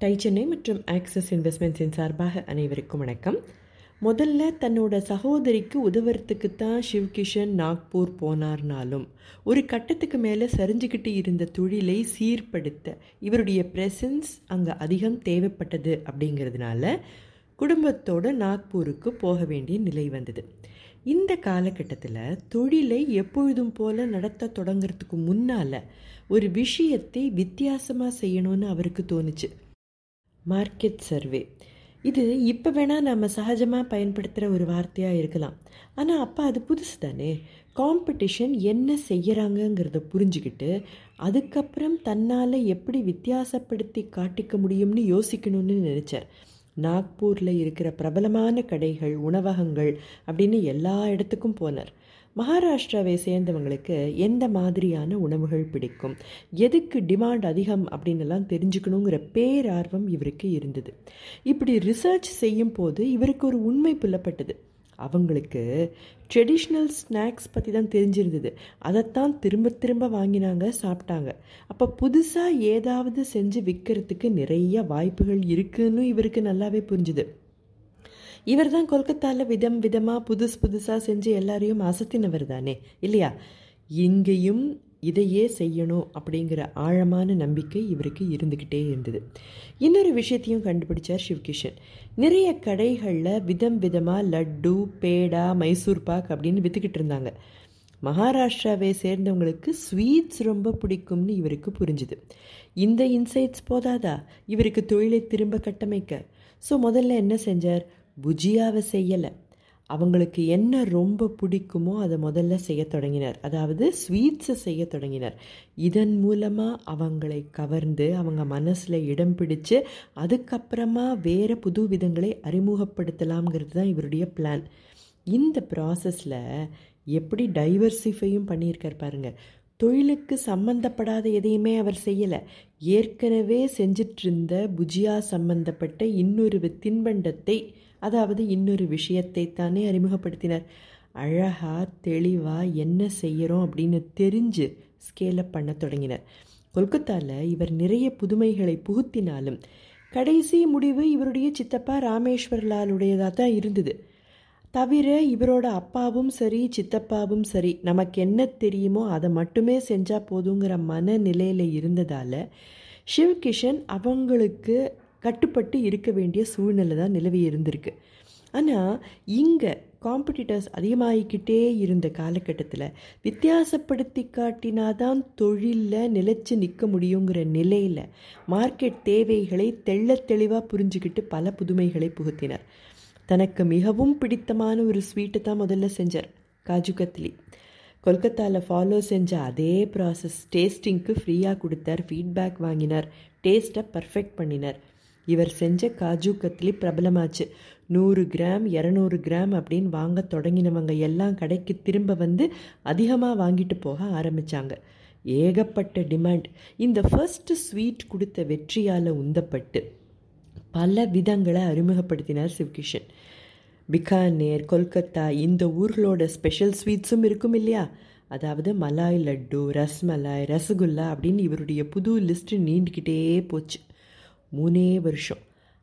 Tie Chennai மற்றும் axis இன்வெஸ்ட்மெண்ட்ஸின் சார்பாக அனைவருக்கும் வணக்கம். முதல்ல தன்னோட சகோதரிக்கு உதவுறதுக்கு தான் சிவ்கிஷன் நாக்பூர் போனார்னாலும் ஒரு கட்டத்துக்கு மேலே சரிஞ்சுக்கிட்டு இருந்த தொழிலை சீர்படுத்த இவருடைய ப்ரெசன்ஸ் அங்கே அதிகம் தேவைப்பட்டது அப்படிங்கிறதுனால குடும்பத்தோடு நாக்பூருக்கு போக வேண்டிய நிலை வந்தது. இந்த காலகட்டத்தில் தொழிலை எப்பொழுதும் போல நடத்த தொடங்கிறதுக்கு முன்னால் ஒரு விஷயத்தை வித்தியாசமாக செய்யணும்னு அவருக்கு தோணுச்சு. மார்க்கெட் சர்வே இது இப்போ வேணால் நம்ம சகஜமாக பயன்படுத்துகிற ஒரு வார்த்தையாக இருக்கலாம். ஆனால் அப்போ அது புதுசு தானே. காம்படிஷன் என்ன செய்கிறாங்கங்கிறத புரிஞ்சுக்கிட்டு அதுக்கப்புறம் தன்னால் எப்படி வித்தியாசப்படுத்தி காட்டிக்க முடியும்னு யோசிக்கணும்னு நினச்சார் நாக்பூரில் இருக்கிற பிரபலமான கடைகள் உணவகங்கள் அப்படின்னு எல்லா இடத்துக்கும் போனார். மகாராஷ்டிராவை சேர்ந்தவங்களுக்கு எந்த மாதிரியான உணவுகள் பிடிக்கும்? எதுக்கு டிமாண்ட் அதிகம் அப்படின்னுலாம் தெரிஞ்சுக்கணுங்கிற பேரார்வம் இவருக்கு இருந்தது. இப்படி ரிசர்ச் செய்யும் போது இவருக்கு ஒரு உண்மை புலப்பட்டது. அவங்களுக்கு ட்ரெடிஷ்னல் ஸ்நாக்ஸ் பற்றி தான் தெரிஞ்சிருந்தது. அதைத்தான் திரும்ப திரும்ப வாங்கினாங்க சாப்பிட்டாங்க. அப்போ புதுசாக ஏதாவது செஞ்சு விற்கிறதுக்கு நிறைய வாய்ப்புகள் இருக்குதுன்னு இவருக்கு நல்லாவே புரிஞ்சுது. இவர் தான் கொல்கத்தாவில் விதம் விதமாக புதுசு புதுசாக செஞ்சு எல்லாரையும் அசத்தினவர் தானே இல்லையா? இங்கேயும் இதையே செய்யணும் அப்படிங்கிற ஆழமான நம்பிக்கை இவருக்கு இருந்துக்கிட்டே இருந்தது. இன்னொரு விஷயத்தையும் கண்டுபிடிச்சார் சிவ்கிஷன். நிறைய கடைகளில் விதம் விதமாக லட்டு பேடா மைசூர் பாக் அப்படின்னு விற்றுக்கிட்டு இருந்தாங்க. மகாராஷ்டிராவை சேர்ந்தவங்களுக்கு ஸ்வீட்ஸ் ரொம்ப பிடிக்கும்னு இவருக்கு புரிஞ்சுது. இந்த இன்சைட்ஸ் போதாதா? இவருக்கு தொழிலை திரும்ப கட்டமைக்க. ஸோ முதல்ல என்ன செஞ்சார்? புஜியாவை செய்யலை. அவங்களுக்கு என்ன ரொம்ப பிடிக்குமோ அதை முதல்ல செய்ய தொடங்கினார். அதாவது ஸ்வீட்ஸை செய்ய தொடங்கினர். இதன் மூலமாக அவங்களை கவர்ந்து அவங்க மனசில் இடம் பிடிச்சு அதுக்கப்புறமா வேறு புது விதங்களை அறிமுகப்படுத்தலாம்ங்கிறது தான் இவருடைய பிளான் இந்த ப்ராசஸில் எப்படி டைவர்சிஃபையும் பண்ணியிருக்கார் பாருங்கள் தொழிலுக்கு சம்பந்தப்படாத எதையுமே அவர் செய்யலை. ஏற்கனவே செஞ்சிட்ருந்த புஜியா சம்பந்தப்பட்ட இன்னொரு தின்பண்டத்தை அதாவது இன்னொரு விஷயத்தை தானே அறிமுகப்படுத்தினார். அழகாக தெளிவாக என்ன செய்கிறோம் அப்படின்னு தெரிஞ்சு ஸ்கேலப் பண்ண தொடங்கினார். கொல்கத்தாவில் இவர் நிறைய புதுமைகளை புகுத்தினாலும் கடைசி முடிவு இவருடைய சித்தப்பா ராமேஸ்வர்லாலுடையதாக தான் இருந்தது. தவிர இவரோட அப்பாவும் சரி சித்தப்பாவும் சரி நமக்கு என்ன தெரியுமோ அதை மட்டுமே செஞ்சால் போதுங்கிற மனநிலையில் இருந்ததால் சிவ்கிஷன் அவங்களுக்கு கட்டுப்பட்டு இருக்க வேண்டிய சூழ்நிலை தான் நிலவி இருந்திருக்கு. ஆனால் இங்கே காம்படிட்டர்ஸ் அதிகமாகிக்கிட்டே இருந்த காலகட்டத்தில் வித்தியாசப்படுத்தி காட்டினாதான் தொழிலில் நிலச்சி நிற்க முடியுங்கிற நிலையில் மார்க்கெட் தேவைகளை தெள்ள தெளிவாக புரிஞ்சுக்கிட்டு பல புதுமைகளை புகுத்தினார். தனக்கு மிகவும் பிடித்தமான ஒரு ஸ்வீட்டு தான் முதல்ல செஞ்சார் காஜு கத்லி. கொல்கத்தாவில் ஃபாலோ செஞ்ச அதே ப்ராசஸ் டேஸ்டிங்க்கு ஃப்ரீயாக கொடுத்தார் ஃபீட்பேக் வாங்கினார் டேஸ்ட்டை பர்ஃபெக்ட் பண்ணினார். இவர் செஞ்ச காஜு கத்லி பிரபலமாச்சு. நூறு கிராம் இரநூறு கிராம் அப்படின்னு வாங்க தொடங்கினவங்க எல்லாம் கடைக்கு திரும்ப வந்து அதிகமாக வாங்கிட்டு போக ஆரம்பித்தாங்க ஏகப்பட்ட டிமாண்ட் இந்த ஃபர்ஸ்ட் ஸ்வீட் கொடுத்த வெற்றியால் உந்தப்பட்டு பல விதங்களை அறிமுகப்படுத்தினார் சிவ்கிஷன். பிகானேர் கொல்கத்தா இந்த ஊர்களோட ஸ்பெஷல் ஸ்வீட்ஸும் இருக்கும் இல்லையா? அதாவது மலாய் லட்டு ரஸ்மலாய் ரசகுல்லா அப்படின்னு இவருடைய புது லிஸ்ட்டு நீண்டுக்கிட்டே போச்சு. மூணே வருஷம்.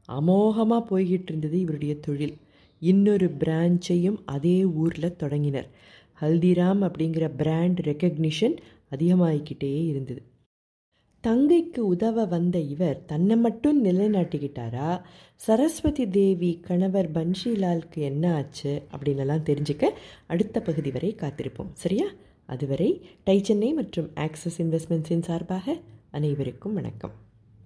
அமோகமாக போய்கிட்டு இருந்தது இவருடைய தொழில். இன்னொரு பிரான்ச்சையும் அதே ஊரில் தொடங்கினர். ஹல்திராம் அப்படிங்கிற பிராண்ட் ரெக்கக்னிஷன் அதிகமாகிக்கிட்டே இருந்தது. தங்கைக்கு உதவ வந்த இவர் தன்னை மட்டும் நிலைநாட்டிக்கிட்டாரா? சரஸ்வதி தேவி கணவர் பன்ஷிலாலுக்கு என்ன ஆச்சு அப்படின்னலாம் தெரிஞ்சுக்க அடுத்த பகுதி வரை காத்திருப்போம். சரியா? அதுவரை டை சென்னை மற்றும் ஆக்சிஸ் இன்வெஸ்ட்மெண்ட்ஸின் சார்பாக அனைவருக்கும் வணக்கம்.